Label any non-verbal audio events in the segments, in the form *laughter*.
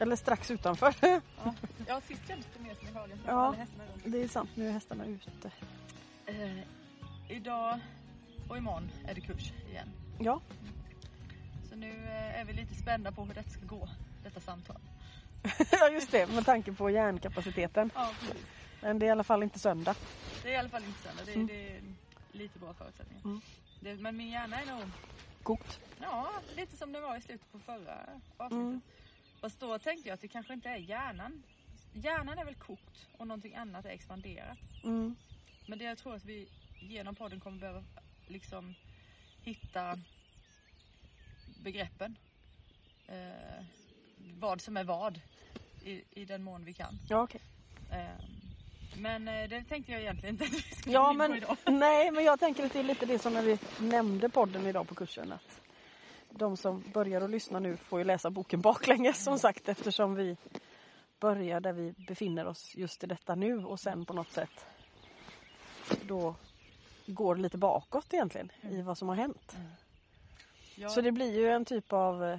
Eller strax utanför. Ja, ja sist det mer som i hagen. Ja. Det är sant, nu är hästarna ute. Eh, idag och imorgon är det kurs igen. Ja, Så nu eh, är vi lite spända på hur detta ska gå, detta samtal. *laughs* ja just det, med tanke på hjärnkapaciteten. Ja, precis. Men det är i alla fall inte söndag. Det är i alla fall inte söndag. Det, Mm. det är lite bra förutsättningar. Mm. Det, men min hjärna är nog, Kokt. ja, lite som det var i slutet på förra avsnittet. Mm. Fast då tänkte jag att det kanske inte är hjärnan. Hjärnan är väl kokt och någonting annat är expanderat. Mm. Men det jag tror att vi genom podden kommer behöva liksom hitta begreppen. Eh, vad som är vad i, i den mån vi kan. Ja, okej. Eh, men eh, det tänkte jag egentligen inte att vi skulle Ja, men, idag. *laughs* nej, men jag tänker att det är lite det som när vi nämnde podden idag på kursen. Att de som börjar att lyssna nu får ju läsa boken baklänges som sagt eftersom vi börjar där vi befinner oss just i detta nu och sen på något sätt då går lite bakåt egentligen i vad som har hänt. Ja, Så det blir ju en typ av eh,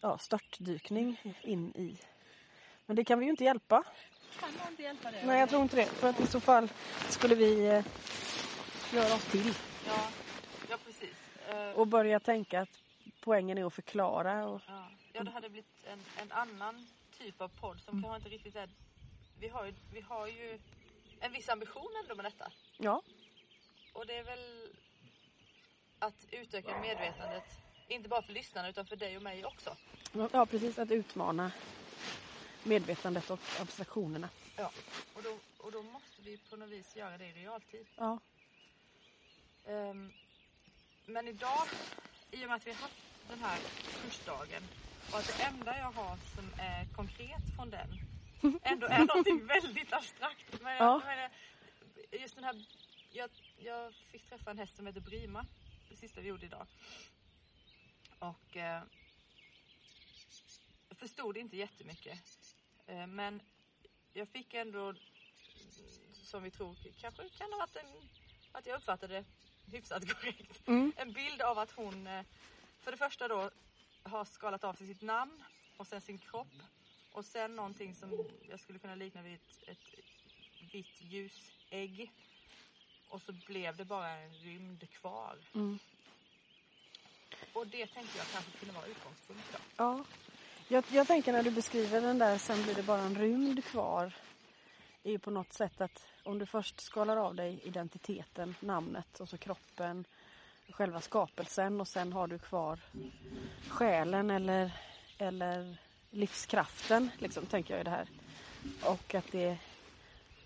ja, störtdykning in i. Men det kan vi ju inte hjälpa. kan nog inte hjälpa det. Nej, jag tror inte det. För att i så fall skulle vi eh, göra oss till Ja, och börja tänka att poängen är att förklara. Och, ja. ja, det hade blivit en, en annan typ av podd som Mm. kanske inte riktigt är... Vi har, ju, vi har ju en viss ambition ändå med detta. ja, Och det är väl att utöka medvetandet, inte bara för lyssnarna utan för dig och mig också. ja, precis. Att utmana medvetandet och abstraktionerna. Ja. Och, då, och då måste vi på något vis göra det i realtid. Ja, Ehm, men idag, i och med att vi har haft den här kursdagen och att det enda jag har som är konkret från den ändå är någonting *laughs* väldigt abstrakt. Men jag, Ja. menar, just den här, jag, jag fick träffa en häst som heter Brima, det sista vi gjorde idag. Och eh, jag förstod inte jättemycket. Eh, men jag fick ändå, som vi tror, kanske kan ha varit en, att jag uppfattade hyfsat korrekt. mm. En bild av att hon eh, för det första då har skalat av sig sitt namn och sen sin kropp. Och sen någonting som jag skulle kunna likna vid ett, ett vitt ljusägg. Och så blev det bara en rymd kvar. Mm. Och det tänkte jag kanske kunde vara utgångspunkt då. ja. Jag, jag tänker när du beskriver den där, sen blir det bara en rymd kvar är ju på något sätt att om du först skalar av dig identiteten, namnet och så kroppen, själva skapelsen och sen har du kvar själen eller, eller livskraften, liksom, tänker jag i det här. Och att det,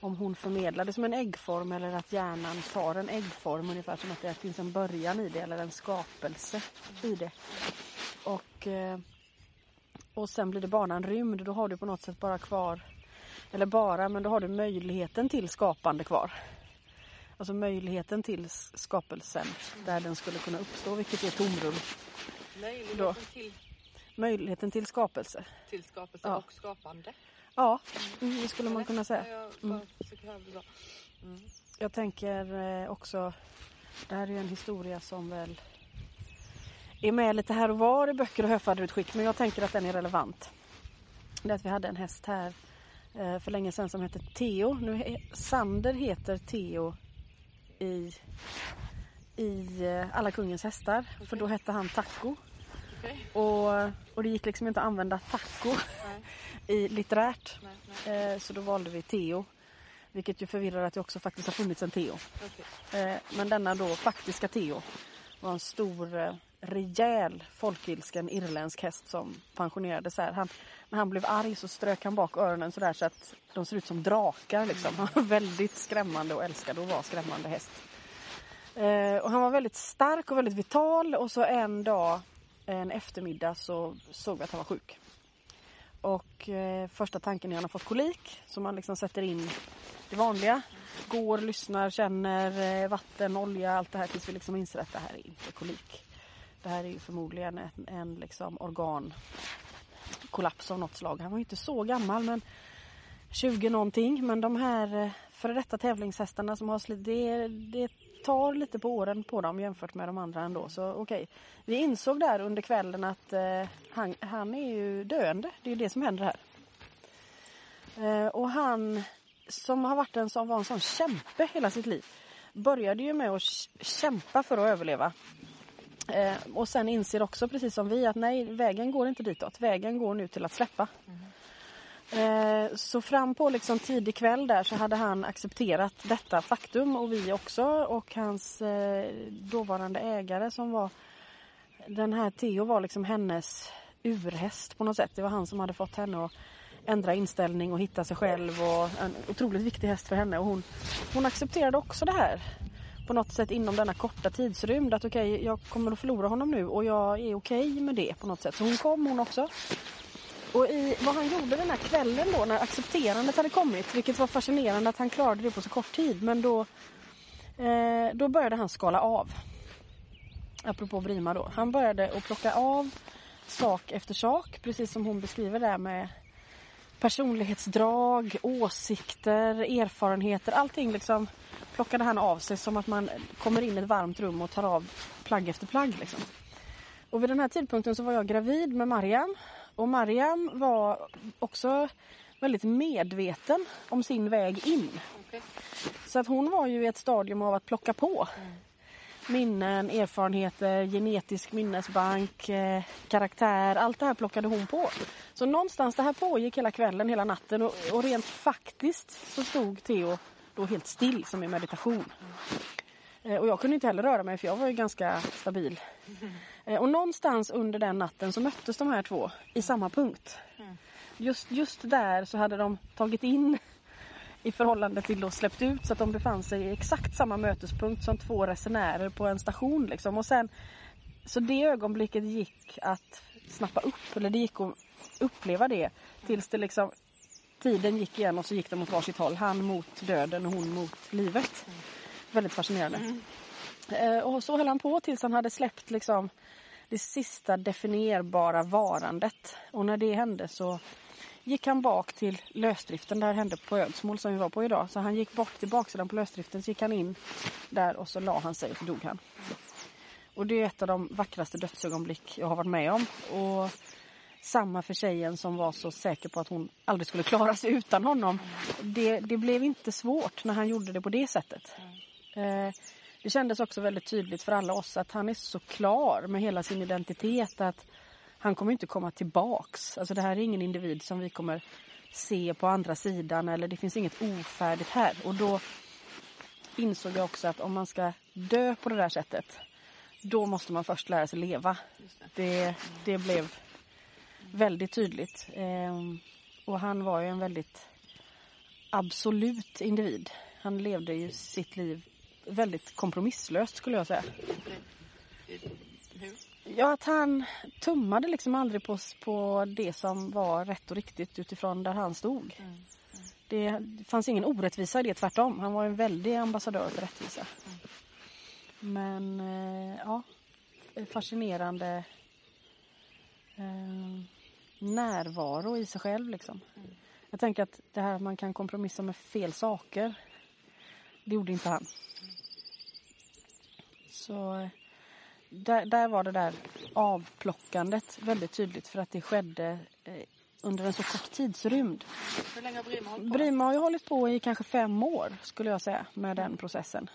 om hon förmedlar det som en äggform eller att hjärnan tar en äggform, ungefär som att det finns en början i det eller en skapelse i det. Och, eh, och sen blir det bara en rymd, då har du på något sätt bara kvar, eller bara, men då har du möjligheten till skapande kvar. Alltså möjligheten till skapelsen där den skulle kunna uppstå, vilket är tomrum. Möjligheten Då. till, Möjligheten till skapelse. till skapelse Ja. och skapande. Ja, mm, det skulle man kunna säga. Bra. Mm. Jag tänker eh, också, det här är ju en historia som väl är med lite här och var i böcker och höfadderutskick men jag tänker att den är relevant. Det är att vi hade en häst här för länge sedan som hette Theo. Nu, Sander heter Theo i, i eh, Alla kungens hästar för då hette han Taco. Okej. Och, och det gick liksom inte att använda taco *laughs* i litterärt. nej, nej. Eh, så då valde vi Theo. Vilket ju förvirrar att det också faktiskt har funnits en Theo. Okej. Eh, men denna då faktiska Theo var en stor, eh, rejäl, folkilsken irländsk häst som pensionerades här. Han, när han blev arg så strök han bak öronen sådär så att de ser ut som drakar liksom. Han var väldigt skrämmande och älskade att vara skrämmande häst. Eh, och han var väldigt stark och väldigt vital och så en dag, en eftermiddag så såg vi att han var sjuk. Och eh, första tanken är att han har fått kolik så man liksom sätter in det vanliga. Går, lyssnar, känner eh, vatten, olja, allt det här tills vi liksom inser att det här är inte kolik. Det här är ju förmodligen en, en liksom organkollaps av något slag. Han var ju inte så gammal men 20 någonting. Men de här eh, före detta tävlingshästarna som har slitit, det det tar lite på åren på dem jämfört med de andra ändå. Så okej. Vi insåg där under kvällen att eh, han, han är ju döende. Det är ju det som händer här. Eh, och han som har varit en sån, var en sån kämpe hela sitt liv började ju med att kämpa för att överleva. Eh, och sen inser också precis som vi att nej, vägen går inte ditåt. Vägen går nu till att släppa. Eh, så fram på liksom tidig kväll där så hade han accepterat detta faktum och vi också och hans eh, dåvarande ägare som var den här Theo var liksom hennes urhäst på något sätt. Det var han som hade fått henne att ändra inställning och hitta sig själv och en otroligt viktig häst för henne och hon, hon accepterade också det här på något sätt inom denna korta tidsrymd att okej, okay, jag kommer att förlora honom nu och jag är okej okay med det på något sätt. Så hon kom hon också. Och i vad han gjorde den här kvällen då när accepterandet hade kommit, vilket var fascinerande att han klarade det på så kort tid, men då, eh, då började han skala av. Apropå Brima då. Han började att plocka av sak efter sak, precis som hon beskriver det med personlighetsdrag, åsikter, erfarenheter, allting liksom plockade han av sig som att man kommer in i ett varmt rum och tar av plagg efter plagg. Liksom. Och vid den här tidpunkten så var jag gravid med Mariam och Mariam var också väldigt medveten om sin väg in. Okay. Så att hon var ju i ett stadium av att plocka på. Mm. Minnen, erfarenheter, genetisk minnesbank, eh, karaktär. Allt det här plockade hon på. Så någonstans, det här pågick hela kvällen, hela natten och, och rent faktiskt så stod Theo då helt still som i meditation. Mm. Och jag kunde inte heller röra mig för jag var ju ganska stabil. Mm. Och någonstans under den natten så möttes de här två i samma punkt. Mm. Just, just där så hade de tagit in i förhållande till då släppt ut så att de befann sig i exakt samma mötespunkt som två resenärer på en station. Liksom. Och sen, så det ögonblicket gick att snappa upp, eller det gick att uppleva det tills det liksom tiden gick igen och så gick de åt varsitt håll. Han mot döden och hon mot livet. Mm. Väldigt fascinerande. Mm. Eh, och så höll han på tills han hade släppt liksom det sista definierbara varandet. Och när det hände så gick han bak till lösdriften. Det hände på Ödsmål som vi var på idag. Så han gick bort till baksidan på lösdriften. Så gick han in där och så la han sig och så dog han. Och det är ett av de vackraste dödsögonblick jag har varit med om. Och samma för tjejen som var så säker på att hon aldrig skulle klara sig utan honom. Det, det blev inte svårt när han gjorde det på det sättet. Eh, det kändes också väldigt tydligt för alla oss att han är så klar med hela sin identitet att han kommer inte komma tillbaks. Alltså det här är ingen individ som vi kommer se på andra sidan eller det finns inget ofärdigt här. Och då insåg jag också att om man ska dö på det där sättet då måste man först lära sig leva. Det, det blev väldigt tydligt. Ehm, och han var ju en väldigt absolut individ. Han levde ju sitt liv väldigt kompromisslöst skulle jag säga. Ja, att han tummade liksom aldrig på, på det som var rätt och riktigt utifrån där han stod. Mm. Mm. Det fanns ingen orättvisa i det, tvärtom. Han var en väldig ambassadör för rättvisa. Mm. Men eh, ja, fascinerande eh, närvaro i sig själv. Liksom. Mm. Jag tänker att det här att man kan kompromissa med fel saker, det gjorde inte han. Så där, där var det där avplockandet väldigt tydligt för att det skedde eh, under en så kort tidsrymd. Hur länge har Brima hållit på? Brima har ju hållit på i kanske fem år skulle jag säga med den processen.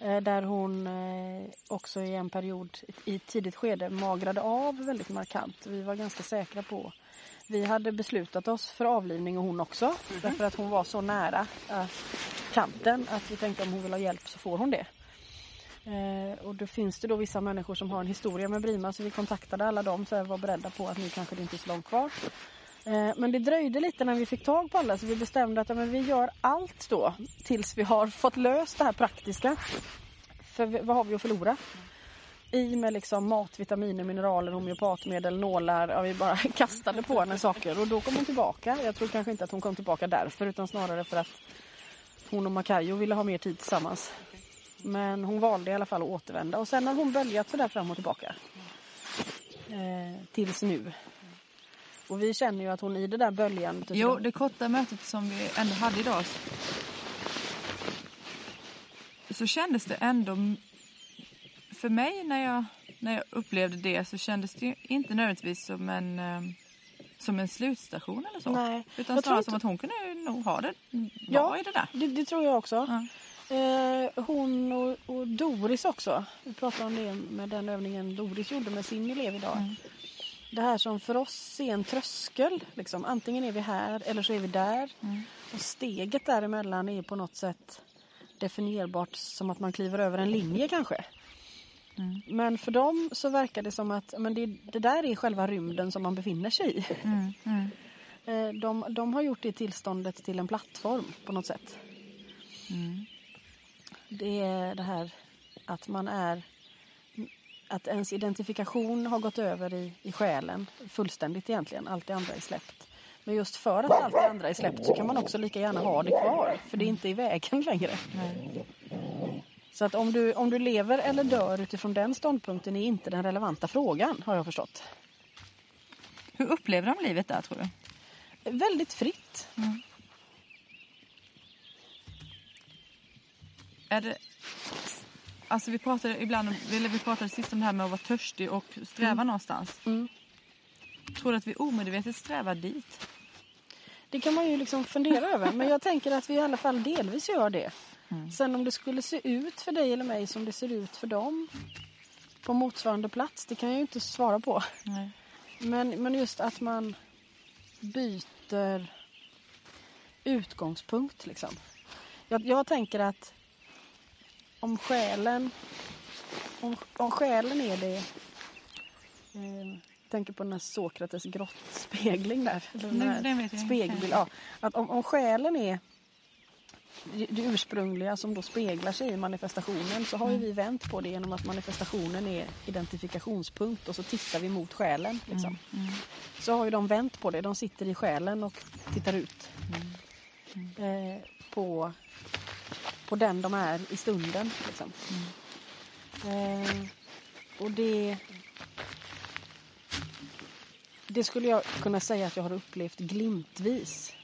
Eh, där hon eh, också i en period i ett tidigt skede magrade av väldigt markant. Vi var ganska säkra på vi hade beslutat oss för avlivning och hon också. Mm -hmm. Därför att hon var så nära kanten att vi tänkte om hon vill ha hjälp så får hon det. Eh, och då finns det då vissa människor som har en historia med Brima så vi kontaktade alla dem så jag var beredda på att nu kanske det inte är så långt kvar. Eh, men det dröjde lite när vi fick tag på alla så vi bestämde att ja, men vi gör allt då tills vi har fått löst det här praktiska. För vad har vi att förlora? I med liksom mat, vitaminer, mineraler, homeopatmedel, nålar. Ja, vi bara *laughs* kastade på henne saker och då kom hon tillbaka. Jag tror kanske inte att hon kom tillbaka därför utan snarare för att hon och Makayo ville ha mer tid tillsammans. Men hon valde i alla fall att återvända och sen har hon böljat sådär fram och tillbaka. Eh, tills nu. Och vi känner ju att hon i det där böljandet... Jo, det korta mötet som vi ändå hade idag så kändes det ändå för mig när jag, när jag upplevde det så kändes det inte nödvändigtvis som en eh, som en slutstation eller så. Nej. Utan snarare inte- som att hon kunde nog ha det Ja. bra i det där. Det, det tror jag också. Ja. Eh, hon och, och Doris också. Vi pratade om det med den övningen Doris gjorde med sin elev idag. Mm. Det här som för oss är en tröskel. Liksom. Antingen är vi här eller så är vi där. Mm. Och steget däremellan är på något sätt definierbart som att man kliver över en linje kanske. Mm. Men för dem så verkar det som att men det, det där är själva rymden som man befinner sig i. Mm. Mm. Eh, De, de har gjort det tillståndet till en plattform på något sätt. Mm. Det är det här att man är att ens identifikation har gått över i, i själen fullständigt egentligen. Allt det andra är släppt. Men just för att allt det andra är släppt så kan man också lika gärna ha det kvar. För det är inte i vägen *laughs* längre. Nej. Så att om du, om du lever eller dör utifrån den ståndpunkten är inte den relevanta frågan har jag förstått. Hur upplever de livet där tror du? Väldigt fritt. Är det... Alltså vi pratade ibland eller vi pratade sist om det här med att vara törstig och sträva någonstans. Mm. Tror du att vi omedvetet strävar dit? Det kan man ju liksom fundera *laughs* över. Men jag tänker att vi i alla fall delvis gör det. Mm. Sen om det skulle se ut för dig eller mig som det ser ut för dem på motsvarande plats, det kan jag ju inte svara på. Nej. Men, men just att man byter utgångspunkt liksom. Jag, jag tänker att om själen om, om själen är det eh, jag tänker på den här Sokrates grottspegling där. Den här den spegelbild. Ja, att om, om själen är det ursprungliga som då speglar sig i manifestationen så har ju vi vänt på det genom att manifestationen är identifikationspunkt och så tittar vi mot själen. Liksom. Mm. Så har ju de vänt på det. De sitter i själen och tittar ut eh, på, på den de är i stunden. Liksom. Eh, och det det skulle jag kunna säga att jag har upplevt glimtvis.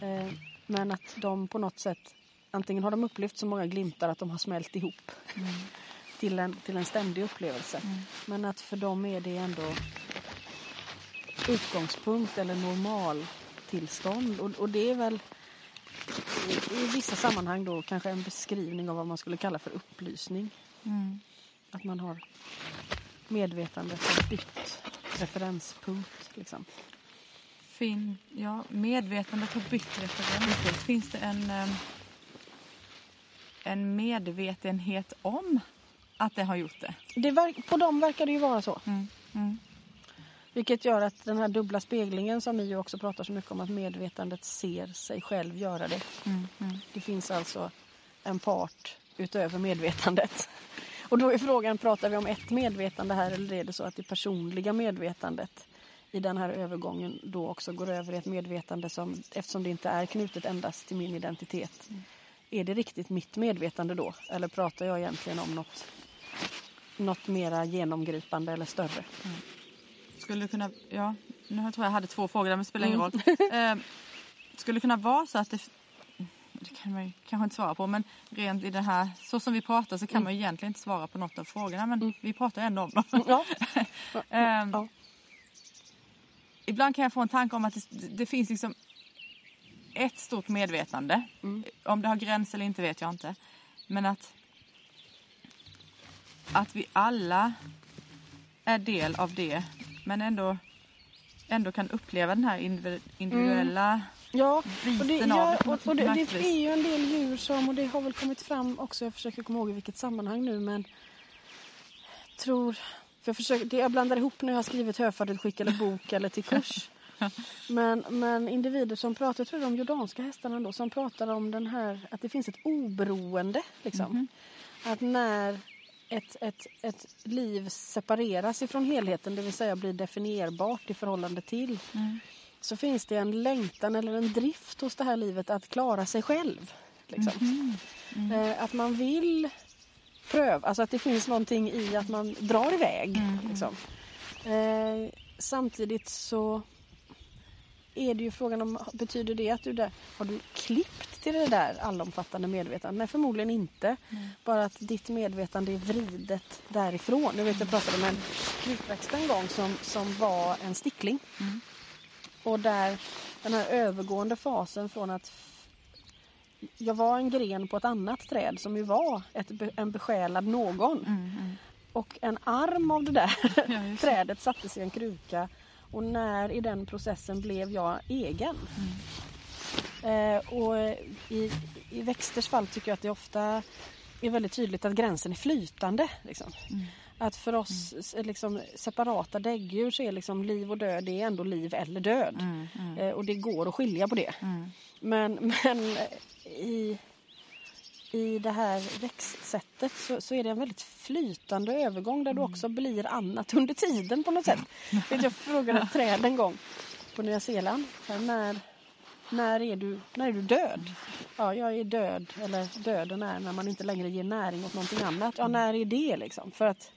Eh, men att de på något sätt antingen har de upplevt så många glimtar att de har smält ihop *laughs* till, en, till en ständig upplevelse. Men att för dem är det ändå utgångspunkt eller normaltillstånd. Och, och det är väl i, vissa sammanhang då kanske en beskrivning av vad man skulle kalla för upplysning. Mm. Att man har medvetandet har bytt referenspunkt. Liksom. Fin, ja, medvetandet har bytt referens. Finns det en, em, en medvetenhet om att det har gjort det? Det på dem verkar det ju vara så. Mm. Mm. Vilket gör att den här dubbla speglingen som Mio också pratar så mycket om att medvetandet ser sig själv göra det. Mm. Mm. Det finns alltså en part utöver medvetandet. Och då är frågan, pratar vi om ett medvetande här eller är det så att det personliga medvetandet i den här övergången då också går över i ett medvetande som, eftersom det inte är knutet endast till min identitet, är det riktigt mitt medvetande då? Eller pratar jag egentligen om något, något mera genomgripande eller större? Skulle kunna, ja, nu tror jag jag hade två frågor där, men det spelar ingen roll. *laughs* Eh, skulle kunna vara så att det, det kan man ju kanske inte svara på, men rent i det här, så som vi pratar så kan man ju egentligen inte svara på något av frågorna, men vi pratar ändå om dem. *laughs* Ja. Ehm, Ja. Ibland kan jag få en tanke om att det, det finns liksom ett stort medvetande. Mm. Om det har gräns eller inte vet jag inte. Men att, att vi alla är del av det men ändå, ändå kan uppleva den här individu- individuella Ja, och det, biten av ja, det och, och det, är ju en del djur som, och det har väl kommit fram också, jag försöker komma ihåg i vilket sammanhang nu men tror, för jag, försöker, det jag blandar ihop när jag har skrivit höfardutskick eller bok eller till kurs. *laughs* Men, men individer som pratar, jag tror det är de jordanska hästarna då, som pratar om den här, att det finns ett oberoende. Liksom. Mhm. Att när ett, ett, ett liv separeras ifrån helheten, det vill säga blir definierbart i förhållande till, Mm. så finns det en längtan eller en drift hos det här livet att klara sig själv. Liksom. Mhm. Eh, att man vill pröva, alltså att det finns någonting i att man drar iväg. Mm, Liksom. Eh, samtidigt så är det ju frågan om, betyder det att du där, har du klippt till det där allomfattande medvetandet? Nej förmodligen inte. Bara att ditt medvetande är vridet därifrån. Jag vet jag pratade med en krukväxt en gång som, som var en stickling. Mm. Och där den här övergående fasen från att jag var en gren på ett annat träd som ju var ett, en besjälad någon. Mm, mm. Och en arm av det där Ja, *laughs* trädet sattes i en kruka och när i den processen blev jag egen. Mm. Eh, och i, I växters fall tycker jag att det ofta är väldigt tydligt att gränsen är flytande. Liksom. Mm. Att för oss s- liksom, separata däggdjur så är liksom liv och död det är ändå liv eller död. Mm, mm, Eh, och det går att skilja på det. mm. Men, *laughs* men i, i det här växtsättet så, så är det en väldigt flytande övergång där du också blir annat *laughs* under tiden på något sätt. Jag frågade ett träd en gång på Nya Zeeland. När, när, är du, när är du död? Ja, jag är död. Eller döden är när man inte längre ger näring åt någonting annat. Ja, när är det liksom? För att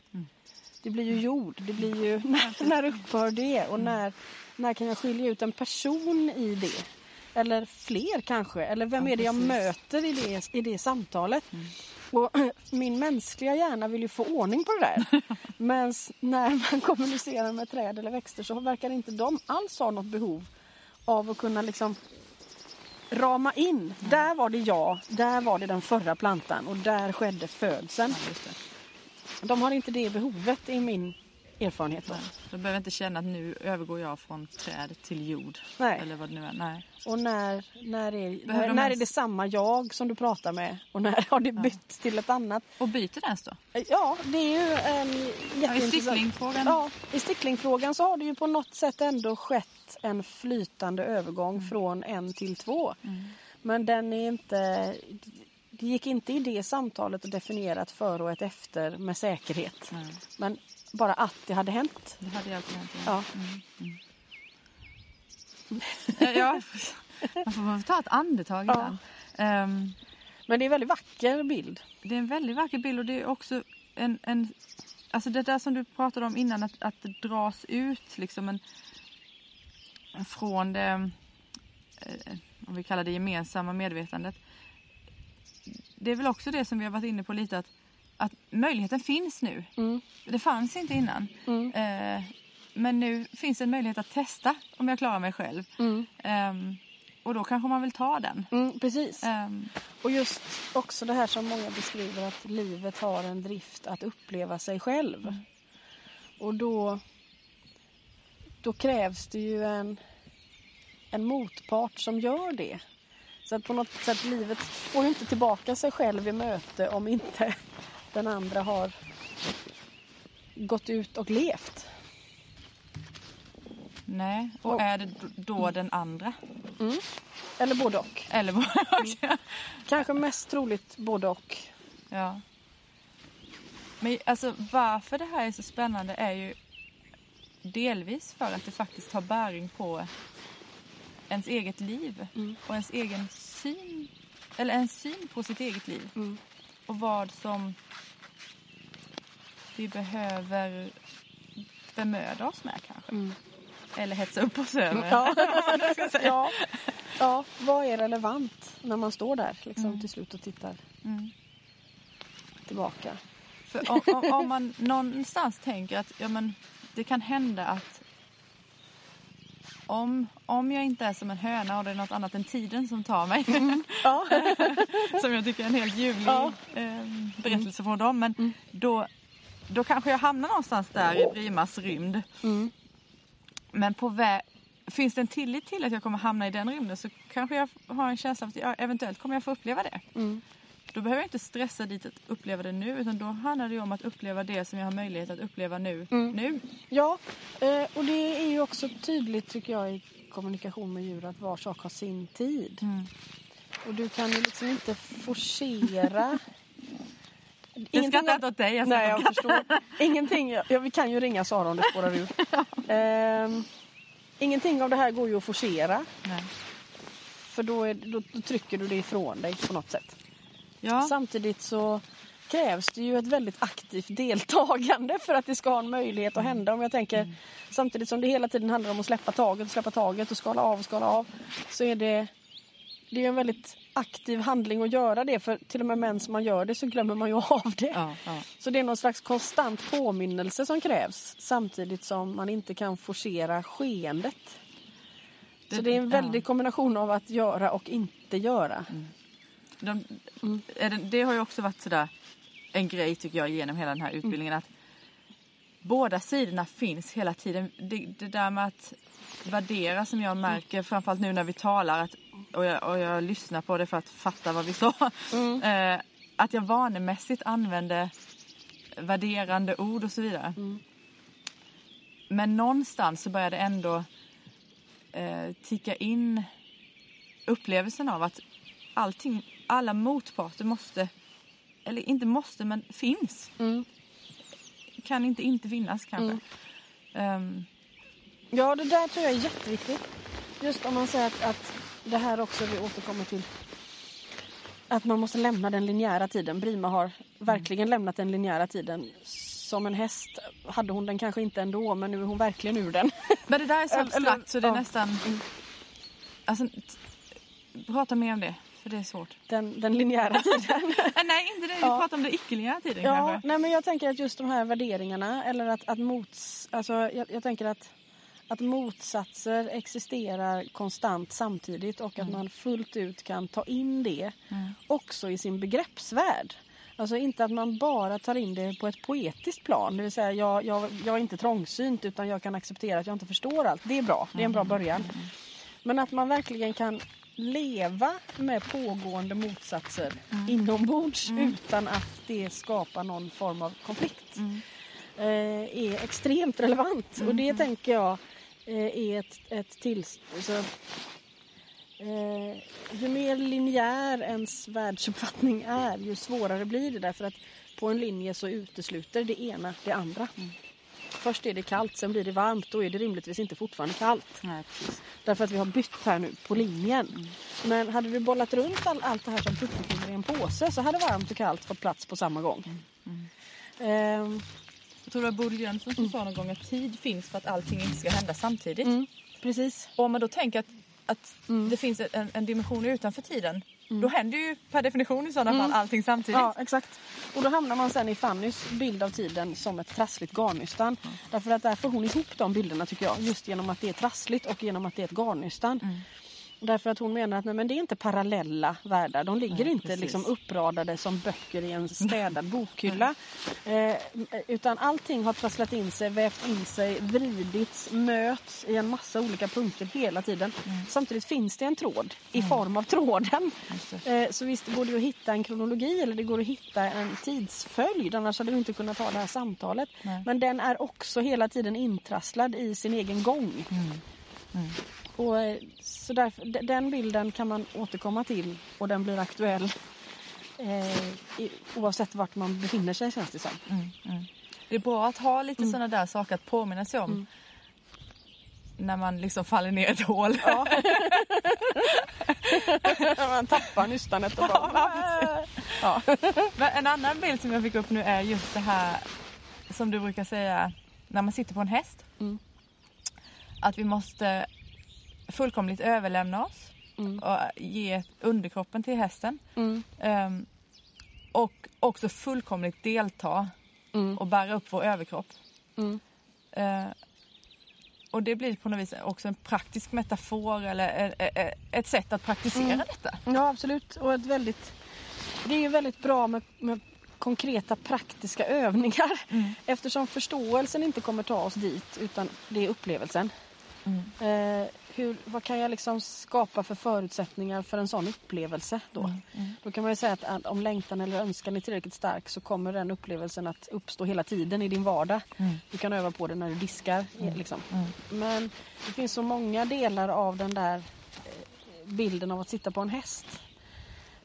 det blir ju jord. Det blir ju, *laughs* när, när upphör det? Och när, när kan jag skilja ut en person i det? Eller fler kanske? Eller vem Ja, är det jag precis. möter i det, i det samtalet? Och *clears throat* min mänskliga hjärna vill ju få ordning på det där. *laughs* Men när man kommunicerar med träd eller växter så verkar inte de alls ha något behov av att kunna liksom rama in. Där var det jag, där var det den förra plantan och där skedde födseln. Ja. De har inte det behovet i min erfarenhet. Nej. Du behöver inte känna att nu övergår jag från träd till jord. Nej. Eller vad det nu är. Nej. Och när, när, är, när, de när är ens- det samma jag som du pratar med och när har det bytt till ett annat? Och byter den då? Ja, det är ju en Ja, I jätteintressant... sticklingfrågan. Ja, i sticklingfrågan så har det ju på något sätt ändå skett en flytande övergång från en till två. Mm. Men den är inte... Det gick inte i det samtalet att definiera ett före och ett efter med säkerhet. Nej, Men bara att det hade hänt. det hade jag alltid hänt. Ja. Ja. ja. Man får ta ett andetag Ja. ibland. Ehm, Men det är en väldigt vacker bild. det är en väldigt vacker bild och det är också en, en alltså det där som du pratade om innan att, att det dras ut liksom en från det eh, om vi kallar det gemensamma medvetandet. Det är väl också det som vi har varit inne på lite att, att möjligheten finns nu. Mm. Det fanns inte innan. Mm. Eh, men nu finns en möjlighet att testa om jag klarar mig själv. Mm. Ehm, och då kanske man vill ta den. Mm, precis. Ehm, Och just också det här som många beskriver att livet har en drift att uppleva sig själv. Och då, då krävs det ju en, en motpart som gör det. Så att på något sätt livet får ju inte tillbaka sig själv i möte om inte den andra har gått ut och levt. nej, och Och- är det då den andra? Mm. Eller både och. Eller både *laughs* och? Kanske mest troligt både och. Ja. Men alltså varför det här är så spännande är ju delvis för att det faktiskt har bäring på ens eget liv Mm. och ens egen syn, eller en syn på sitt eget liv Mm. Och vad som vi behöver bemöda oss med kanske. Mm. Eller hetsa upp oss över. Ja. *laughs* Ja. ja, vad är relevant när man står där liksom, Mm. till slut och tittar Mm. tillbaka? Om, om, om man någonstans tänker att ja, men, det kan hända att om, om jag inte är som en höna och det är något annat än tiden som tar mig, *laughs* Ja. som jag tycker är en helt ljuvlig Ja. eh, berättelse från dem, men Mm. då, då kanske jag hamnar någonstans där i Brimas rymd. Mm. Men på vä- finns det en tillit till att jag kommer hamna i den rymden så kanske jag har en känsla av att jag, eventuellt kommer jag få uppleva det. Då behöver jag inte stressa dit att uppleva det nu utan då handlar det om att uppleva det som jag har möjlighet att uppleva nu. Mm. nu. Ja, eh, och det är ju också tydligt tycker jag i kommunikation med djur att var sak har sin tid. Mm. Och du kan ju liksom inte forcera... *laughs* Jag skrattar inte åt dig. Jag Nej, jag förstår. Ingenting, ja, vi kan ju ringa Sara om det spårar ur. *laughs* Ehm, ingenting av det här går ju att forcera. Nej. För då, är, då, då trycker du det ifrån dig på något sätt. Ja, Samtidigt så krävs det ju ett väldigt aktivt deltagande för att det ska ha en möjlighet att hända. Om jag tänker samtidigt som det hela tiden handlar om att släppa taget, släppa taget och skala av och skala av. Så är det, det är en väldigt aktiv handling att göra det för till och med medan man gör det så glömmer man ju *laughs* av det. Ja, ja. Så det är någon slags konstant påminnelse som krävs samtidigt som man inte kan forcera skeendet. Så det är en väldig kombination av att göra och inte göra. De, det, det har ju också varit sådär en grej tycker jag genom hela den här utbildningen att båda sidorna finns hela tiden. Det, det där med att värdera som jag märker framförallt nu när vi talar att, och, jag, och jag lyssnar på det för att fatta vad vi sa. *laughs* Eh, att jag vanemässigt använder värderande ord och så vidare. Men någonstans så börjar det ändå eh, ticka in upplevelsen av att allting, alla motparter måste, eller inte måste men finns. Mm. Kan inte inte finnas kanske. Ehm, Ja, det där tror jag är jätteviktigt. Just om man säger att, att det här också vi återkommer till. Att man måste lämna den linjära tiden. Brima har verkligen lämnat den linjära tiden. Som en häst hade hon den kanske inte ändå, men nu är hon verkligen ur den. *laughs* men det där är så abstrakt så det är ja. nästan... Alltså, t- prata mer om det, för det är svårt. Den, den linjära *laughs* tiden. Nej, inte det. Vi Ja. pratar om det icke-linjära tiden Ja, kanske. nej men jag tänker att just de här värderingarna eller att, att mots... Alltså jag, jag tänker att, att motsatser existerar konstant samtidigt och att man fullt ut kan ta in det också i sin begreppsvärld. Alltså inte att man bara tar in det på ett poetiskt plan, det vill säga jag, jag, jag är inte trångsynt utan jag kan acceptera att jag inte förstår allt. Det är bra, det är en bra början. Men att man verkligen kan leva med pågående motsatser inombords utan att det skapar någon form av konflikt. Eh, är extremt relevant och det tänker jag eh, är ett, ett tillstånd. Alltså, eh, ju mer linjär ens världsuppfattning är ju svårare blir det därför att på en linje så utesluter det ena det andra. Först är det kallt, sen blir det varmt. Då är det rimligtvis inte fortfarande kallt. Nej. Därför att vi har bytt här nu på linjen. Men hade du bollat runt all, allt det här som tuttepinnar i en påse så hade varmt och kallt fått plats på samma gång. Ehm, Jag tror det var Bodil Jönsson som sa någon gång att tid finns för att allting inte ska hända samtidigt. mm, precis. Och om man då tänker att, att Mm. det finns en, en dimension utanför tiden. Då händer ju per definition i sådana fall allting samtidigt. Ja, exakt. Och då hamnar man sen i Fannys bild av tiden som ett trassligt garnnystan. Därför att där får hon ihop de bilderna tycker jag. Just genom att det är trassligt och genom att det är ett garnnystan. Därför att hon menar att nej, men det är inte parallella världar. De ligger Nej, inte precis. liksom uppradade som böcker i en *laughs* städad bokhylla. Eh, utan allting har trasslat in sig, vävt in sig, vridits, möts i en massa olika punkter hela tiden. Samtidigt finns det en tråd i form av tråden. Just Eh, så visst, går det att hitta en kronologi eller det går att hitta en tidsföljd. Annars hade vi inte kunnat ha det här samtalet. Nej. Men den är också hela tiden intrasslad i sin egen gång. Och, eh, så därför, den bilden kan man återkomma till och den blir aktuell eh, oavsett vart man befinner sig känns det som. Mm, mm. Det är bra att ha lite sådana där saker att påminna sig om. När man liksom faller ner i ett hål. Ja. *laughs* man tappar nystanet och bara... ja. Men en annan bild som jag fick upp nu är just det här som du brukar säga när man sitter på en häst. Mm. Att vi måste fullkomligt överlämna oss Mm. och ge underkroppen till hästen. Mm. Ehm, och också fullkomligt delta Mm. och bära upp vår överkropp. Eh, och det blir på något vis också en praktisk metafor eller eh, eh, ett sätt att praktisera Mm. detta. Ja absolut. Och ett väldigt, det är ju väldigt bra med, med konkreta praktiska övningar. Mm. Eftersom förståelsen inte kommer ta oss dit utan det är upplevelsen. Mm. Eh, hur, vad kan jag liksom skapa för förutsättningar för en sån upplevelse då? Mm. Då kan man ju säga att, att om längtan eller önskan är tillräckligt stark så kommer den upplevelsen att uppstå hela tiden i din vardag. Mm. Du kan öva på det när du diskar. Liksom. Men det finns så många delar av den där eh, bilden av att sitta på en häst.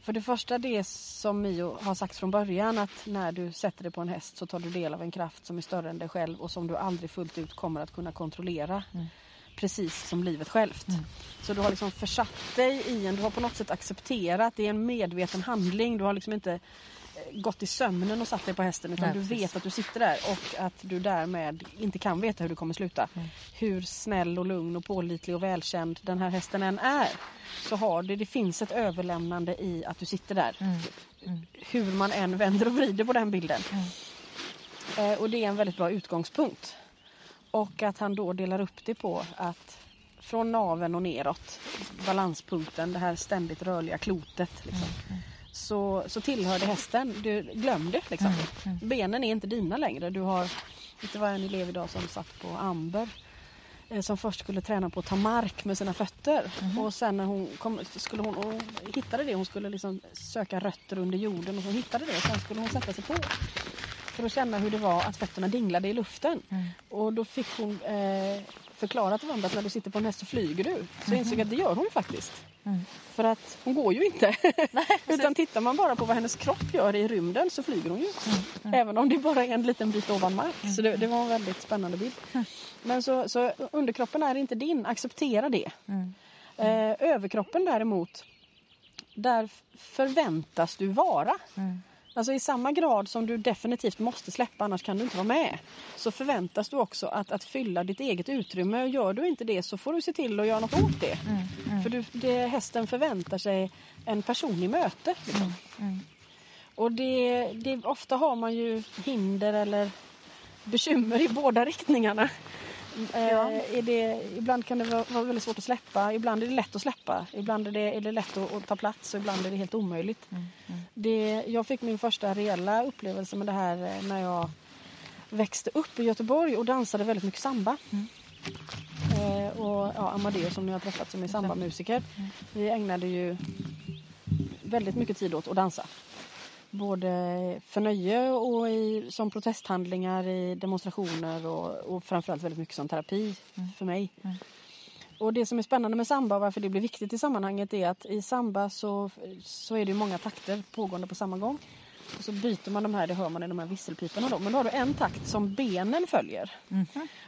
För det första det som Mio har sagt från början att när du sätter dig på en häst så tar du del av en kraft som är större än dig själv och som du aldrig fullt ut kommer att kunna kontrollera. Precis som livet självt. Så du har liksom försatt dig i en, du har på något sätt accepterat, det är en medveten handling. Du har liksom inte gått i sömnen och satt dig på hästen utan Nej, du precis. vet att du sitter där och att du därmed inte kan veta hur det kommer sluta. Mm. Hur snäll och lugn och pålitlig och välkänd den här hästen än är så har det, det finns ett överlämnande i att du sitter där. Mm. Hur man än vänder och vrider på den bilden. Eh, och det är en väldigt bra utgångspunkt. Och att han då delar upp det på att från naven och neråt, balanspunkten, det här ständigt rörliga klotet. Liksom, så, så tillhör det hästen. Du, glöm det liksom. Benen är inte dina längre. Du har, det var en elev idag som satt på Amber eh, som först skulle träna på att ta mark med sina fötter. Och sen när hon kom, skulle hon, och hon hittade det, hon skulle liksom söka rötter under jorden och så hittade det och sen skulle hon sätta sig på. För att känna hur det var att fötterna dinglade i luften. Och då fick hon eh, förklarat för andra att när du sitter på en häst så flyger du. Så insåg jag att det gör hon faktiskt. För att hon går ju inte. *laughs* Utan tittar man bara på vad hennes kropp gör i rymden så flyger hon ju. Även om det bara är en liten bit ovan mark. Så det, det var en väldigt spännande bild. Men så, så underkroppen är inte din, acceptera det. Eh, överkroppen däremot, där förväntas du vara. Alltså i samma grad som du definitivt måste släppa annars kan du inte vara med. Så förväntas du också att, att fylla ditt eget utrymme. Gör du inte det så får du se till att göra något åt det. För du, det, hästen förväntar sig en person i möte. Liksom. Och det, det, ofta har man ju hinder eller bekymmer i båda riktningarna. Eh, är det, ibland kan det vara, vara väldigt svårt att släppa, ibland är det lätt att släppa. Ibland är det, är det lätt att, att ta plats och ibland är det helt omöjligt. Det, jag fick min första reella upplevelse med det här eh, när jag växte upp i Göteborg och dansade väldigt mycket samba. Eh, och ja, Amadeus som ni har träffat som är sambamusiker. Vi ägnade ju väldigt mycket tid åt att dansa. Både för nöje och i, som protesthandlingar i demonstrationer och, och framförallt väldigt mycket som terapi för mig. Och det som är spännande med samba och varför det blir viktigt i sammanhanget är att i samba så, så är det många takter pågående på samma gång. Och så byter man de här, det hör man i de här visselpiporna då. Men då har du en takt som benen följer.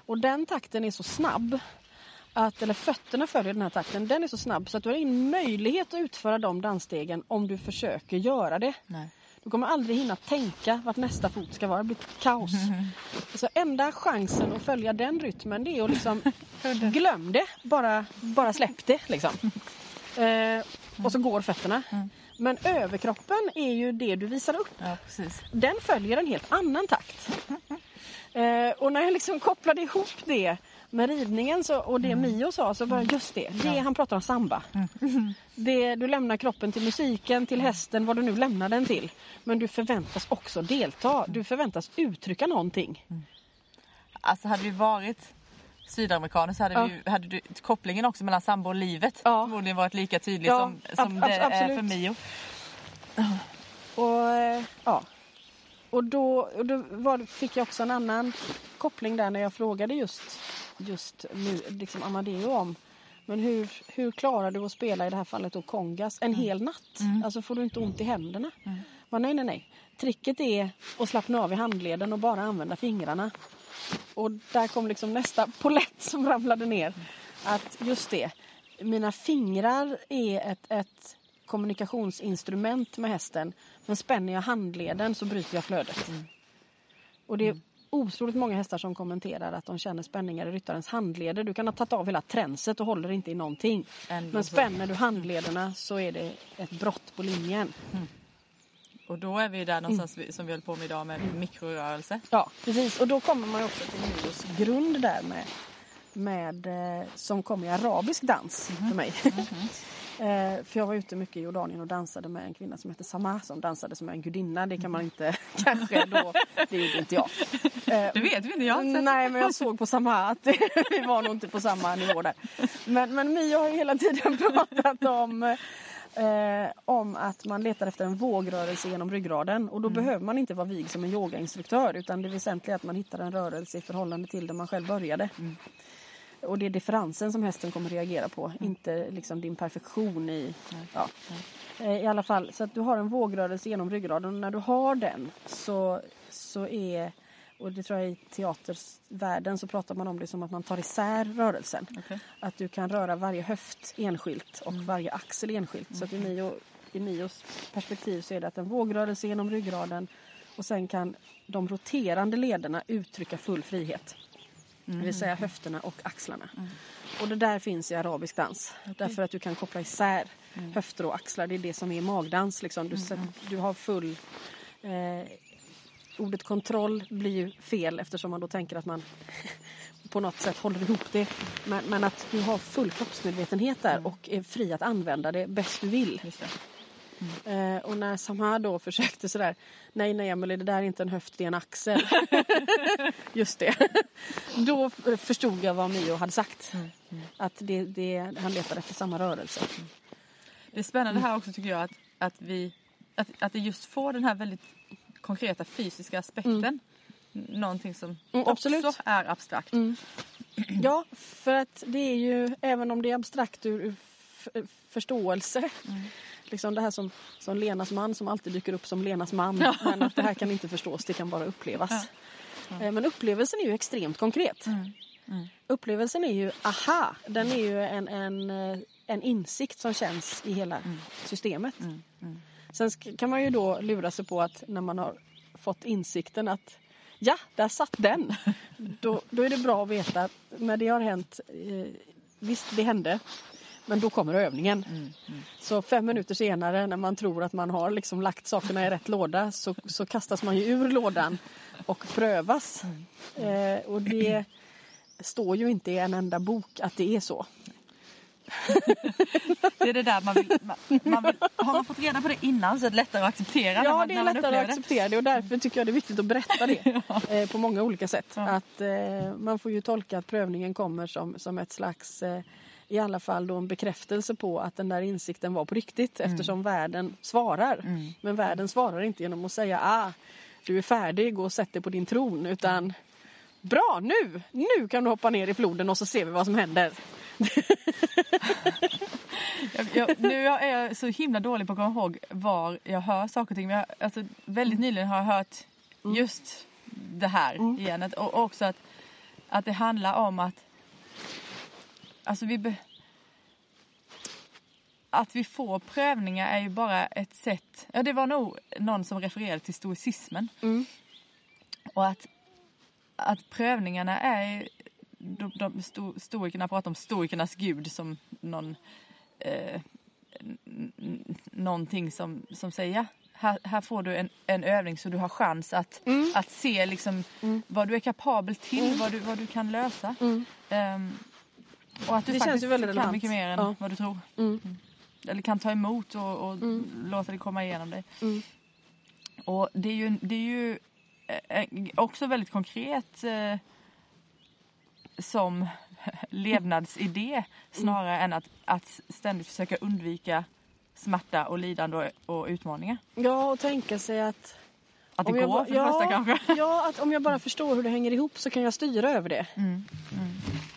Och den takten är så snabb att, eller fötterna följer den här takten, den är så snabb så att du har ingen möjlighet att utföra de dansstegen om du försöker göra det. Nej. Du kommer aldrig hinna tänka vart nästa fot ska vara. Det blir kaos. *laughs* Så enda chansen att följa den rytmen det är att liksom *laughs* glöm det. Bara, bara släpp det liksom. *laughs* Eh, och så går fötterna. Men överkroppen är ju det du visar upp. Ja, precis. Den följer en helt annan takt. Eh, och när jag liksom kopplade ihop det med ridningen så, och det Mio sa så bara just det, det han pratar om samba. *laughs* Det, du lämnar kroppen till musiken, till hästen, vad du nu lämnar den till. Men du förväntas också delta, du förväntas uttrycka någonting. Alltså hade vi varit sydamerikaner så hade, Ja. vi, hade du, kopplingen också mellan samba och livet Ja. förmodligen varit lika tydlig Ja, som, som ab- det är för Mio. Och, eh, ja. och då, och då var, fick jag också en annan koppling där när jag frågade just, just nu, liksom Amadeo om men hur, hur klarar du att spela i det här fallet då kongas en hel natt? Alltså får du inte ont i händerna? Men nej, nej, nej. Tricket är att slappna av i handleden och bara använda fingrarna. Och där kom liksom nästa polett som ramlade ner. Att just det, mina fingrar är ett, ett kommunikationsinstrument med hästen. Men spänner jag handleden så bryter jag flödet. Och det är otroligt många hästar som kommenterar att de känner spänningar i ryttarens handleder. Du kan ha tagit av hela tränset och håller inte i någonting. Ändå Men spänner du handlederna så är det ett brott på linjen. Och då är vi där någonstans vi- som vi höll på med idag med mikrorörelse. Ja, precis. Och då kommer man också till Mios grund där med, med eh, som kom i arabisk dans för mig. eh, *laughs* för jag var ute mycket i Jordanien och dansade med en kvinna som heter Samah som dansade som en gudinna. Det kan man inte *laughs* kanske då, det gjorde inte jag. Eh, Det vet vi inte, jag Nej, men jag såg på Samah att *laughs* vi var nog inte på samma nivå där. Men, men Mio har ju hela tiden *laughs* pratat om eh, om att man letar efter en vågrörelse genom ryggraden och då behöver man inte vara vig som en yogainstruktör utan det väsentliga är att man hittar en rörelse i förhållande till där man själv började. Och det är differensen som hästen kommer reagera på, inte liksom din perfektion i... Ja. Eh, I alla fall, så att du har en vågrörelse genom ryggraden och när du har den så, så är och det tror jag i teatervärlden så pratar man om det som att man tar isär rörelsen. Okej. Att du kan röra varje höft enskilt och varje axel enskilt. Så att i Mio i Mios perspektiv så är det att en vågrörelse genom ryggraden och sen kan de roterande lederna uttrycka full frihet. Det vill säga höfterna och axlarna. Och det där finns i arabisk dans. Därför att du kan koppla isär höfter och axlar. Det är det som är magdans. Liksom. Du, sätter- du har full... Eh, ordet kontroll blir ju fel eftersom man då tänker att man *laughs* på något sätt håller ihop det. Men, men att du har full kroppsmedvetenhet där och är fri att använda det bäst du vill. Det. Eh, och när Samha då försökte sådär, nej nej Emelie det där är inte en höft det är en axel. *laughs* Just det. då förstod jag vad Mio hade sagt. Att det, det, han letade efter samma rörelse. Det är spännande här också tycker jag att, att vi att, att det just får den här väldigt konkreta fysiska aspekten. N- Någonting som Mm, också är abstrakt. Ja, för att det är ju, även om det är abstrakt ur, ur förståelse. Liksom det här som, som Lenas man som alltid dyker upp som Lenas man. Men att det här kan inte förstås, det kan bara upplevas. Eh, Men upplevelsen är ju extremt konkret. Upplevelsen är ju aha, den är ju en, en, eh, en insikt som känns i hela systemet. Sen sk- kan man ju då lura sig på att när man har fått insikten att ja, där satt den. *laughs* Då, då är det bra att veta att när det har hänt, eh, visst det hände, men då kommer övningen. Så fem minuter senare när man tror att man har liksom lagt sakerna i rätt låda så, så kastas man ju ur lådan och prövas. Eh, och det står ju inte i en enda bok att det är så. Det är det där man vill, man, man vill, har man fått reda på det innan så är det lättare att acceptera Ja, det är lättare att acceptera det och därför tycker jag det är viktigt att berätta det *laughs* eh, på många olika sätt. Ja. Att eh, Man får ju tolka att prövningen kommer som, som ett slags eh, i alla fall då en bekräftelse på att den där insikten var på riktigt eftersom världen svarar. Men världen svarar inte genom att säga ah, du är färdig, gå och sätt dig på din tron utan Bra, nu! Nu kan du hoppa ner i floden och så ser vi vad som händer. *laughs* Jag, jag, nu är jag så himla dålig på att komma ihåg var jag hör saker och ting. Men jag, alltså, väldigt nyligen har jag hört just det här igen. Att, och också att, att det handlar om att alltså vi be, att vi får prövningar är ju bara ett sätt. Ja, det var nog någon som refererade till stoicismen. Mm. Och att, att prövningarna är de, de sto, stoikerna pratar om stoikernas gud som någon eh, någonting som, som säger ja, här, här får du en, en övning så du har chans att, Mm. att se liksom vad du är kapabel till, vad, du, vad du kan lösa. Mm. Och att du Det känns ju väldigt relevant. mycket mer än Ja. vad du tror. Mm. Eller kan ta emot och, och låta det komma igenom dig. Mm. Och det är ju, det är ju eh, också väldigt konkret eh, som *laughs* levnadsidé snarare än att, att ständigt försöka undvika smärta och lidande och, och utmaningar. Ja, och tänka sig att Att det Om jag går ba- för det första kanske. Ja, att om jag bara förstår hur det hänger ihop så kan jag styra över det. Mm.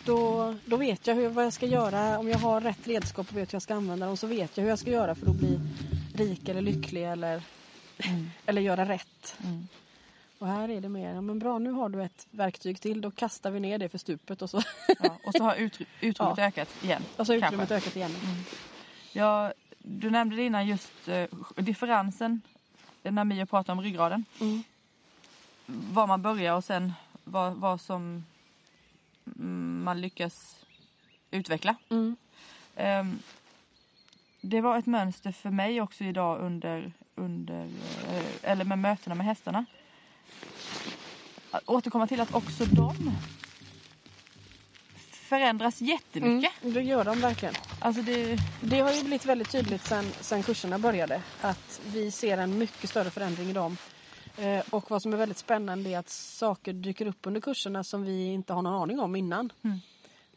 Då, då vet jag hur, vad jag ska göra. Om jag har rätt redskap och vet hur jag ska använda dem så vet jag hur jag ska göra för att bli rik eller lycklig eller, eller göra rätt. Mm. Och här är det mer, ja, men bra nu har du ett verktyg till, då kastar vi ner det för stupet och så, Ja, och så har utry- *laughs* utrymmet Ja. ökat igen. och så har utrymmet kanske. ökat igen. Ja, du nämnde det innan just eh, differensen när Mia pratade om ryggraden. Mm. Var man börjar och sen vad, vad som mm, man lyckas utveckla. Mm. Ehm, det var ett mönster för mig också idag under, under eh, eller med mötena med hästarna. Att återkomma till att också de förändras jättemycket. Mm, det gör de verkligen. Alltså det, Det har ju blivit väldigt tydligt sen, sen kurserna började att vi ser en mycket större förändring i dem. Eh, och vad som är väldigt spännande är att saker dyker upp under kurserna som vi inte har någon aning om innan. Mm.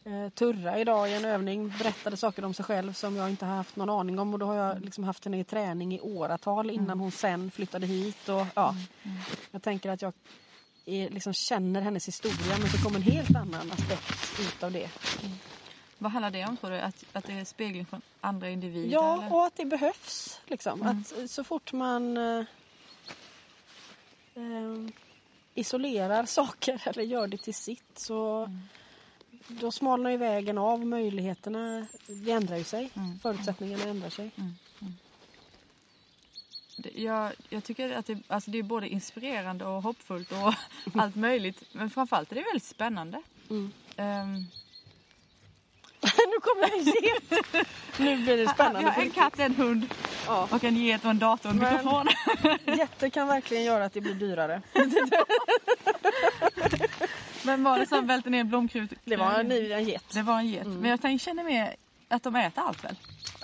Eh, Turra idag i en övning berättade saker om sig själv som jag inte har haft någon aning om och då har jag liksom haft henne i träning i åratal innan hon sen flyttade hit. Och, ja, Jag tänker att jag är, liksom känner hennes historia men så kommer en helt annan aspekt ut av det. Vad handlar det om tror du? Att, att det är spegling från andra individer? Ja, eller? och att det behövs. Liksom. Mm. Att eh, så fort man eh, isolerar *laughs* saker eller gör det till sitt så Mm. då smalnar ju vägen av. Möjligheterna det ändrar ju sig. Mm. Förutsättningarna ändrar sig. Mm. det- jag, jag tycker att det, alltså det är både inspirerande och hoppfullt och *laughs* allt möjligt. Men framförallt är det väldigt spännande. Mm. *laughs* Nu kommer en get! nu blir det vi spännande. har en katt, en hund Ja. och en get och en dator och en mikrofon. Jätte kan verkligen göra att det blir dyrare. *laughs* Men var det som välte ner blomkrut? Det var en, en get. Det var en get. Mm. Men jag tänker, känner mer att de äter allt väl?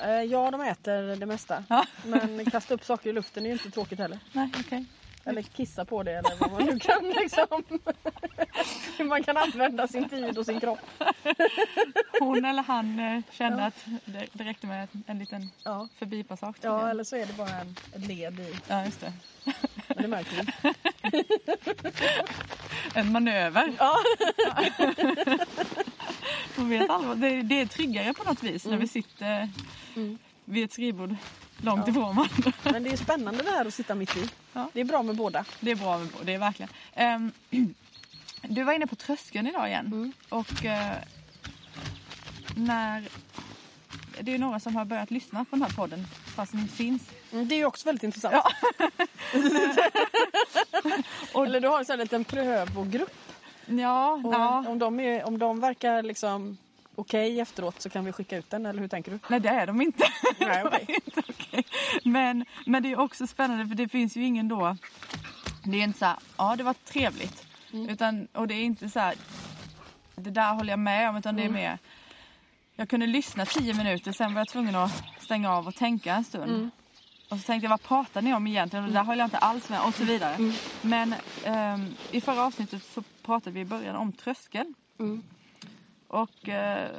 Eh, Ja, de äter det mesta. Ja. Men kasta upp saker i luften är ju inte tråkigt heller. Nej, okej. Eller kissa på det eller vad man nu kan liksom. Hur *laughs* man kan använda sin tid och sin kropp. Hon eller han eh, kände Ja. att det, det räckte med en, en liten Ja. förbipassage. ja, tydligen. eller så är det bara en, ett led i. ja, just det. Men det märker vi. *laughs* En manöver. Ja. *laughs* Hon vet allvar. Det, det är tryggare på något vis när vi sitter Mm. Vid ett skrivbord långt Ja. ifrån varandra. Men det är spännande det här att sitta mitt i. Ja. Det är bra med båda. Det är bra med båda, det är verkligen. Ehm, *clears throat* du var inne på tröskeln idag igen. Mm. Och eh, när... Det är några som har börjat lyssna på den här podden fast den inte finns. Mm, Det är ju också väldigt intressant. Ja. *laughs* *laughs* Och, eller du har en sån här liten prövogrupp. Ja, Och ja. om, de är, om de verkar liksom okej efteråt så kan vi skicka ut den, eller hur tänker du? Nej det är de inte. *laughs* Nej, okej. *laughs* inte okej. Men, men det är också spännande för det finns ju ingen då... Det är inte så här, ja det var trevligt. Mm. Utan, och det är inte så här, det där håller jag med om utan det är Mm. mer... Jag kunde lyssna tio minuter sen var jag tvungen att stänga av och tänka en stund. Mm. Och så tänkte jag, vad pratar ni om egentligen? Och det där håller jag inte alls med och så vidare. Mm. Men ehm, i förra avsnittet så pratade vi i början om tröskeln. Mm. Och eh,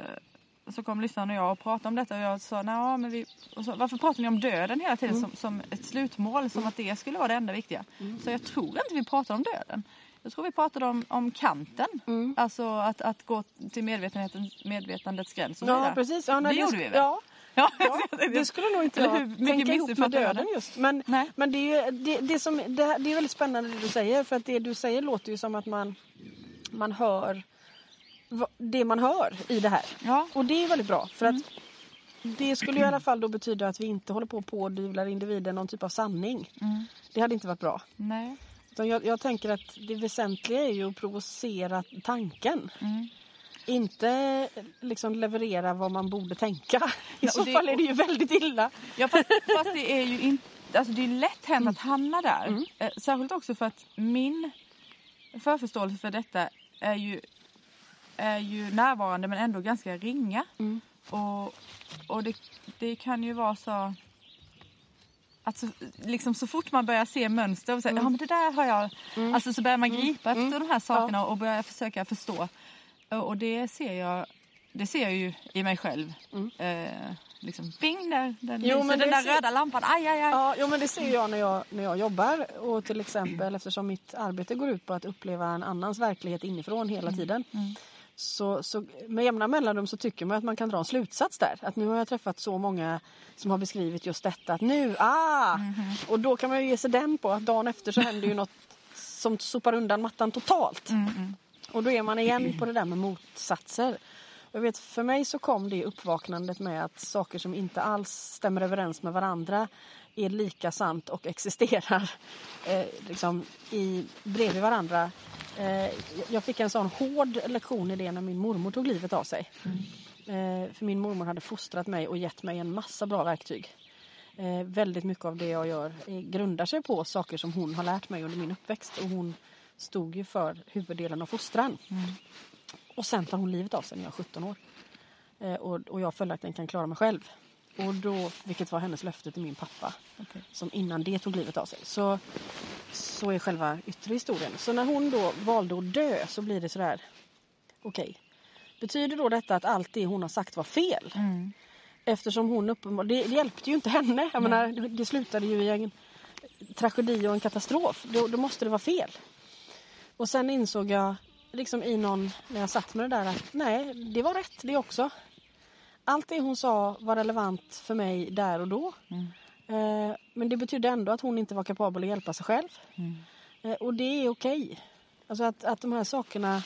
så kom lyssnaren och jag och pratade om detta och jag sa, "Nja, men vi, så, varför pratar ni om döden hela tiden som, som ett slutmål? Som att det skulle vara det enda viktiga. Så jag tror inte vi pratar om döden. Jag tror vi pratade om, om kanten. Mm. Alltså att, att gå till medvetenheten, medvetandets gräns och Ja, precis. Ja, nej, Det gjorde vi väl? Ja, *laughs* Ja, det skulle nog inte jag tänka ihop med döden det? just. Men, Nej. men det, är det, det, som, det, det är väldigt spännande det du säger för att det du säger låter ju som att man, man hör det man hör i det här. Ja. Och det är väldigt bra för att det skulle i alla fall då betyda att vi inte håller på och pådyvlar individen någon typ av sanning. Mm. Det hade inte varit bra. Nej. Jag, jag tänker att det väsentliga är ju att provocera tanken. Mm. Inte liksom leverera vad man borde tänka. *laughs* I Ja, så det- fall är det ju väldigt illa. Ja, fast, *laughs* fast det är ju inte... Alltså det är lätt hänt att hamna där. Mm. Eh, särskilt också för att min förförståelse för detta är ju, är ju närvarande men ändå ganska ringa. Mm. Och, och det, det kan ju vara så... Att så, liksom så fort man börjar se mönster och säger ja men det där har jag... Alltså så börjar man gripa Mm. efter de här sakerna och börjar försöka förstå. Och, det ser jag det ser jag ju i mig själv. Mm. Eh, liksom bing där, den, Jo, men den där ser- röda lampan. Aj, aj, aj. Ja, jo, men det ser jag när jag, när jag jobbar. Och till exempel eftersom mitt arbete går ut på att uppleva en annans verklighet inifrån hela tiden. Mm. Så, så med jämna mellanrum så tycker man att man kan dra en slutsats där. Att nu har jag träffat så många som har beskrivit just detta. Att nu, ah! Mm-hmm. Och då kan man ju ge sig den på att dagen efter så händer ju något som sopar undan mattan totalt. Mm, mm. Och då är man igen på det där med motsatser. Jag vet, för mig så kom det uppvaknandet med att saker som inte alls stämmer överens med varandra är lika sant och existerar *laughs* eh, liksom i, bredvid varandra. Eh, jag fick en sån hård lektion i det när min mormor tog livet av sig. Eh, för min mormor hade fostrat mig och gett mig en massa bra verktyg. Eh, väldigt mycket av det jag gör eh, grundar sig på saker som hon har lärt mig under min uppväxt. Och hon stod ju för huvuddelen av fostran. Och sen tar hon livet av sig när jag är 17 år. Eh, och, och jag följaktligen kan klara mig själv. Och då, vilket var hennes löfte till min pappa. Okej. Som innan det tog livet av sig. Så, så är själva yttre historien. Så när hon då valde att dö så blir det sådär. Okej. Betyder då detta att allt det hon har sagt var fel? Mm. Eftersom hon uppenbarligen... Det, det hjälpte ju inte henne. Jag menar, det slutade ju i en tragedi och en katastrof. Då, då måste det vara fel. Och sen insåg jag liksom i någon, när jag satt med det där att nej, det var rätt det också. Allt det hon sa var relevant för mig där och då. Mm. Eh, men det betydde ändå att hon inte var kapabel att hjälpa sig själv. Mm. Eh, och det är okej. Alltså att, att de här sakerna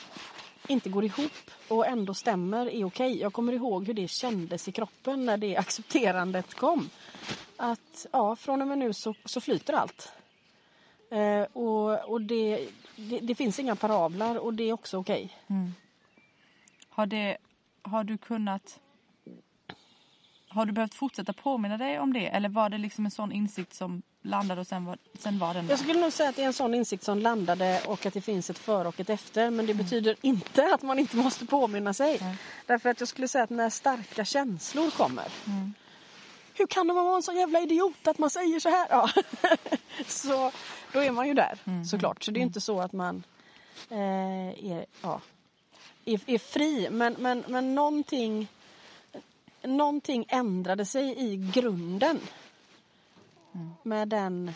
inte går ihop och ändå stämmer är okej. Jag kommer ihåg hur det kändes i kroppen när det *laughs* accepterandet kom. att ja, från och med nu så, så flyter allt. Eh, och och det, det, det finns inga parablar och det är också okej. Har, det, har du kunnat... Har du behövt fortsätta påminna dig om det? Eller var det liksom en sån insikt som landade och sen var, sen var den där? Jag skulle nog säga att det är en sån insikt som landade och att det finns ett före och ett efter. Men det betyder inte att man inte måste påminna sig. Nej. Därför att jag skulle säga att när starka känslor kommer. Mm. Hur kan man vara en sån jävla idiot att man säger så här? Ja. *laughs* så då är man ju där såklart. Så det är inte så att man eh, är, ja, är, är fri. Men, men, men någonting, någonting ändrade sig i grunden. Med den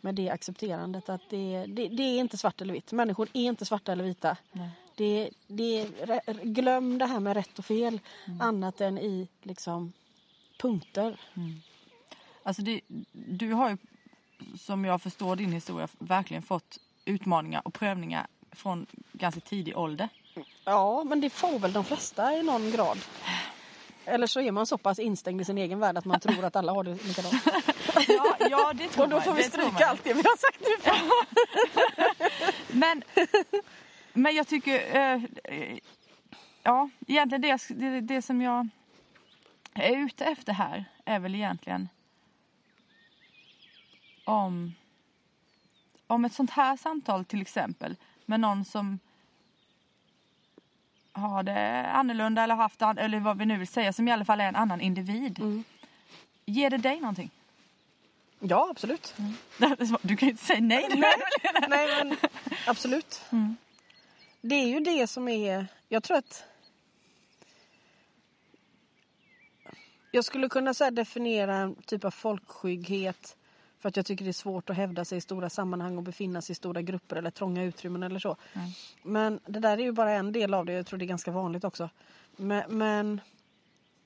med det accepterandet att det, det, det är inte svart eller vitt. Människor är inte svarta eller vita. Nej. Det, det, glöm det här med rätt och fel annat än i liksom punkter. Alltså det, du har ju, som jag förstår din historia, verkligen fått utmaningar och prövningar från ganska tidig ålder. Ja, men det får väl de flesta i någon grad. Eller så är man så pass instängd i sin egen värld att man tror att alla har det likadant. *laughs* Ja, ja det tror Och då man, får vi man. stryka allt det vi har sagt nu. *laughs* Men, men jag tycker... Eh, ja, egentligen det, det, det som jag är ute efter här är väl egentligen om, om ett sånt här samtal till exempel med någon som har det annorlunda eller haft eller vad vi nu vill säga som i alla fall är en annan individ. Mm. Ger det dig någonting? Ja, absolut. *laughs* Du kan ju inte säga nej. Nej, *laughs* nej men absolut. Mm. Det är ju det som är, jag tror att jag skulle kunna så definiera en typ av folkskygghet för att jag tycker det är svårt att hävda sig i stora sammanhang och befinna sig i stora grupper eller trånga utrymmen eller så. Men det där är ju bara en del av det, jag tror det är ganska vanligt också. Men, men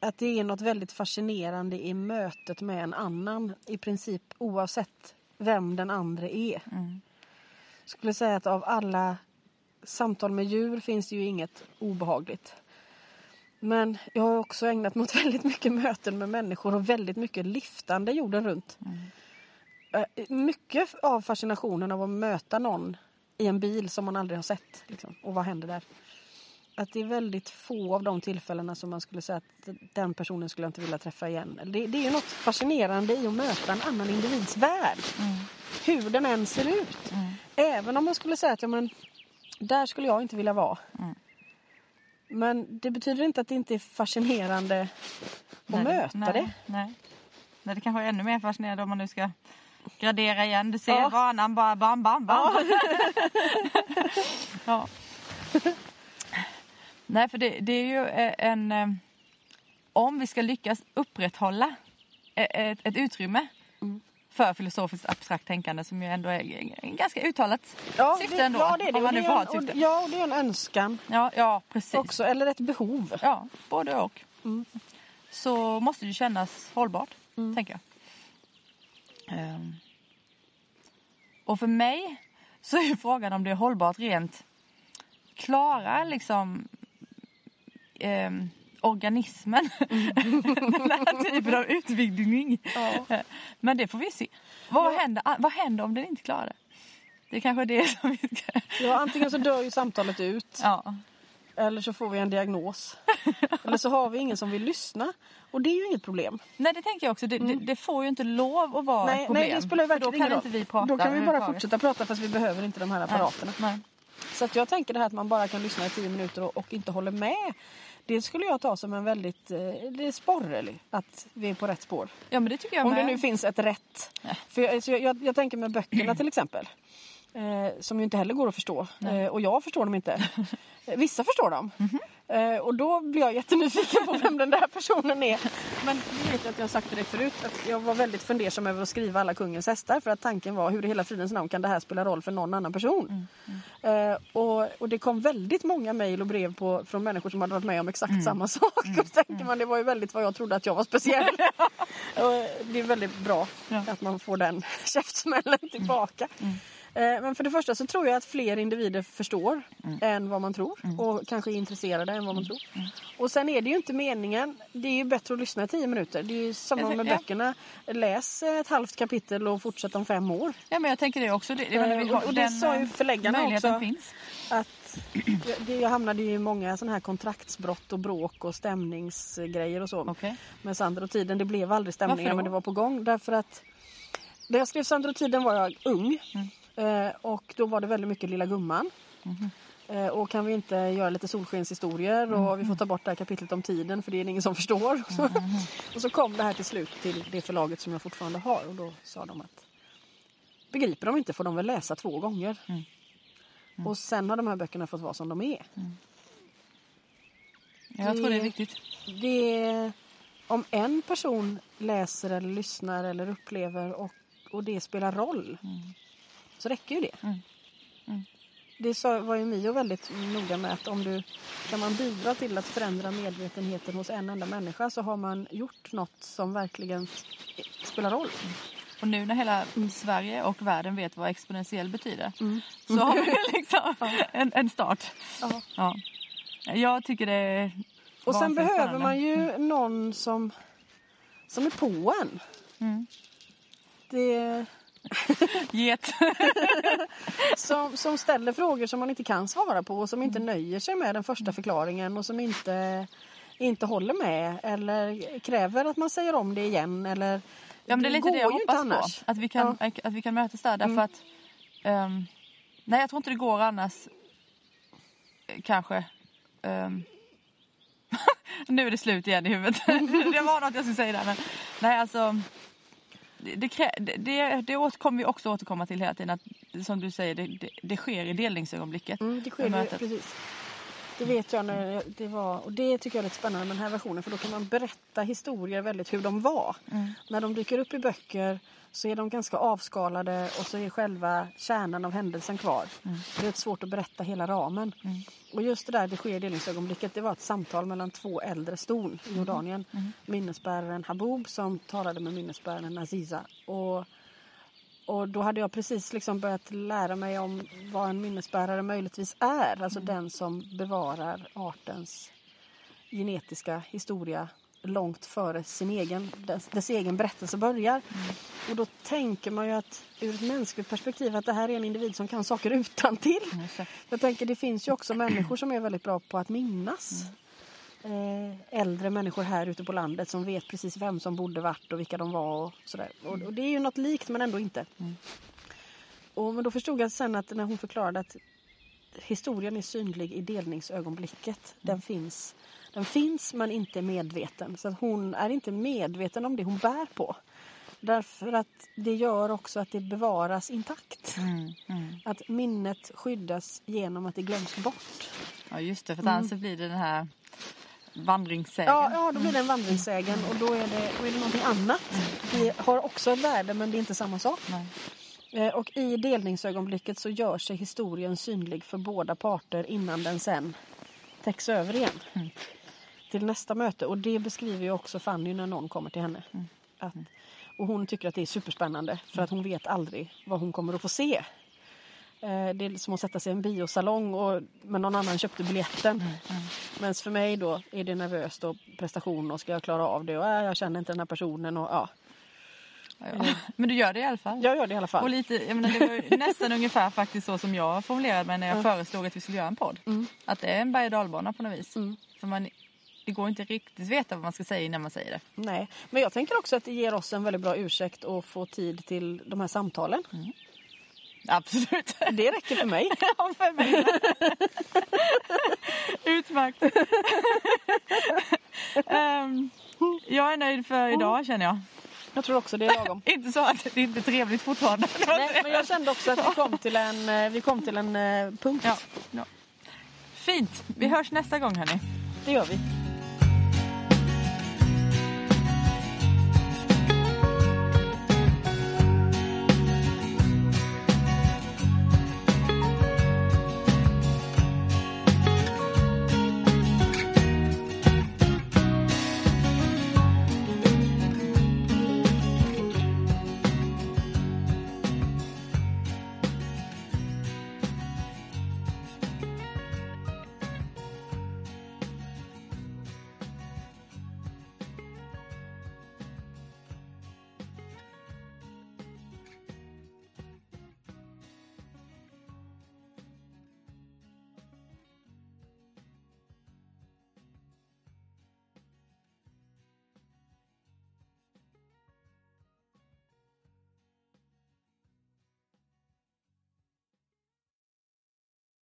att det är något väldigt fascinerande i mötet med en annan i princip oavsett vem den andra är. Skulle säga att av alla samtal med djur finns det ju inget obehagligt. Men jag har också ägnat *laughs* mig åt väldigt mycket möten med människor och väldigt mycket liftande jorden runt. Eh, Mycket av fascinationen av att möta någon i en bil som man aldrig har sett. Liksom. Och vad händer där? Att det är väldigt få av de tillfällena som man skulle säga att den personen skulle jag inte vilja träffa igen. Det, det är något fascinerande i att möta en annan individs värld. Hur den än ser ut. Även om man skulle säga att ja, men, där skulle jag inte vilja vara. Men det betyder inte att det inte är fascinerande att möta nej, det. Nej. nej, det kanske är ännu mer fascinerande om man nu ska gradera igen. Du ser Ja. vanan bara bam, bam, bam. *laughs* Ja. Nej, för det, det är ju eh, en... eh, Om vi ska lyckas upprätthålla eh, ett, ett utrymme Mm. för filosofiskt abstrakt tänkande som ju ändå är ganska uttalat Ja, syfte det, ändå. ja, det är det. Om man nu får ha en, ett syfte. ja, och det är en önskan Ja, ja, precis. också. Eller ett behov. Ja, både och. Mm. Så måste det kännas hållbart, Mm. tänker jag. Ehm. Och för mig så är frågan om det är hållbart rent klara liksom ehm, organismen. Den här typen av utvidgning. Ja. Men det får vi se. Vad, Ja. händer, vad händer om den inte klarar det? Det är kanske är det som vi ska... Ja, antingen så dör ju samtalet ut. Ja. Eller så får vi en diagnos. *laughs* eller så har vi ingen som vill lyssna. Och det är ju inget problem. Nej det tänker jag också. Det, det, det får ju inte lov att vara ett Nej, problem. nej, det spelar ju För då verkligen kan ingen inte vi prata Då kan vi bara fortsätta prata fast vi behöver inte de här apparaterna. Nej. Så att jag tänker det här att man bara kan lyssna i tio minuter och, och inte håller med. Det skulle jag ta som en väldigt eh, det sporre att vi är på rätt spår. Ja men det tycker jag Om det med. nu finns ett rätt. För jag, jag, jag, jag tänker med böckerna till exempel. Eh, som ju inte heller går att förstå. Eh, och jag förstår dem inte. *laughs* Eh, Vissa förstår dem. Mhm. Eh, och då blir jag jättenyfiken på vem den där personen är. Men du vet att jag har sagt till dig förut att jag var väldigt fundersam över att skriva alla kungens hästar. För att tanken var hur i hela fridens namn kan det här spela roll för någon annan person. Eh, och, och det kom väldigt många mejl och brev på, från människor som hade varit med om exakt samma sak. *laughs* Och då tänker man det var ju väldigt vad jag trodde att jag var speciell. *laughs* och det är väldigt bra Ja. att man får den käftsmällen tillbaka. Eh, Men för det första så tror jag att fler individer förstår Mm. än vad man tror och kanske är intresserade än vad man tror. Och sen är det ju inte meningen, det är ju bättre att lyssna i tio minuter. Det är ju samma med ja. böckerna. Läs ett halvt kapitel och fortsätt om fem år. Ja men jag tänker det också. Det, vi Eh, och- och det sa ju förläggarna också. finns. Att jag, det, jag hamnade ju i många sådana här kontraktsbrott och bråk och stämningsgrejer och så. Okej. med Sander och tiden. Det blev aldrig stämningar men det var på gång därför att när jag skrev Sander och tiden var jag ung Mm. Eh, och då var det väldigt mycket Lilla Gumman. Mhm. Eh, och kan vi inte göra lite solskenshistorier och Mm. vi får ta bort det här kapitlet om tiden för det är det ingen som förstår. *laughs* och så kom det här till slut till det förlaget som jag fortfarande har och då sa de att begriper de inte får de väl läsa två gånger. Mm. Och sen har de här böckerna fått vara som de är. Jag tror det är viktigt. det, om en person läser eller lyssnar eller upplever och, och det spelar roll så räcker ju det. Mm. Mm. Det sa, var ju Mio väldigt noga med att om du kan man bidra till att förändra medvetenheten hos en enda människa så har man gjort något som verkligen spelar roll. Och nu när hela Sverige och världen vet vad exponentiell betyder Mm. så har vi *laughs* liksom en, en start. Ja. Ja. Jag tycker det är Och sen behöver spännande. man ju någon som, som är på en. Mm. Det, *laughs* Get. *laughs* som, som ställer frågor som man inte kan svara på och som inte Mm. nöjer sig med den första förklaringen och som inte, inte håller med eller kräver att man säger om det igen. Eller, Ja men det är lite det jag hoppas annars. på. Att vi kan, att vi kan mötas där därför Mm. att ehm, Nej jag tror inte det går annars eh, Kanske ehm, *laughs* Nu är det slut igen i huvudet. det var något jag skulle säga där men Nej alltså det, det, det, det, det åter- kommer vi också återkomma till hela tiden att som du säger det, det, det sker i delningsögonblicket. Mm, det sker mötet. precis. Det vet jag när det var och det tycker jag är lite spännande med den här versionen för då kan man berätta historier väldigt hur de var. Mm. När de dyker upp i böcker så är de ganska avskalade och så är själva kärnan av händelsen kvar. Mm. Det är svårt att berätta hela ramen. Mm. Och just det där det sker i delningsögonblicket det var ett samtal mellan två äldre ston i Jordanien. Mm. Minnesbäraren Habub som talade med minnesbäraren Aziza. Och, och då hade jag precis liksom börjat lära mig om vad en minnesbärare möjligtvis är. Alltså den som bevarar artens genetiska historia långt före sin egen, dess, dess egen berättelse börjar. Och då tänker man ju att ur ett mänskligt perspektiv att det här är en individ som kan saker utan till. Mm. Jag tänker det finns ju också människor som är väldigt bra på att minnas. Eh, äldre människor här ute på landet som vet precis vem som bodde vart och vilka de var och sådär. Och, och det är ju något likt men ändå inte. Mm. Och, men då förstod jag sen att när hon förklarade att historien är synlig i delningsögonblicket. Den finns den finns men inte medveten. Så att hon är inte medveten om det hon bär på. Därför att det gör också att det bevaras intakt. Mm, mm. Att minnet skyddas genom att det glöms bort. Ja just det för att annars så blir det den här vandringssägen. Ja, ja då blir det en vandringssägen och då är det, då är det någonting annat. Det har också ett värde men det är inte samma sak. Nej. Eh, Och i delningsögonblicket så gör sig historien synlig för båda parter innan den sen täcks över igen. Mm. Till nästa möte. Och det beskriver ju också Fanny när någon kommer till henne. Mm. Att, och hon tycker att det är superspännande för att hon vet aldrig vad hon kommer att få se. Eh, Det är som att sätta sig i en biosalong och, men någon annan köpte biljetten. Mm. Men för mig då är det nervöst och prestation och ska jag klara av det och äh, jag känner inte den här personen och ja. Ja, ja. Men du gör det i alla fall. Jag gör det i alla fall. Och lite, jag menar, det var *laughs* nästan ungefär faktiskt så som jag formulerade mig när jag Ja. föreslog att vi skulle göra en podd. Mm. Att det är en berg och dalbana på något vis. Mm. För man, det går inte riktigt veta vad man ska säga innan man säger det. Nej, men jag tänker också att det ger oss en väldigt bra ursäkt att få tid till de här samtalen. Absolut. Det räcker för mig. *laughs* Ja, för mig. *laughs* Utmärkt. Ehm, jag är nöjd för idag känner jag. Jag tror också det är *laughs* lagom. Inte så att det inte är trevligt fortfarande. Nej, men jag kände också att vi kom till en, eh, vi kom till en eh, punkt. Ja, ja. Fint. Vi hörs nästa gång hörni. Det gör vi.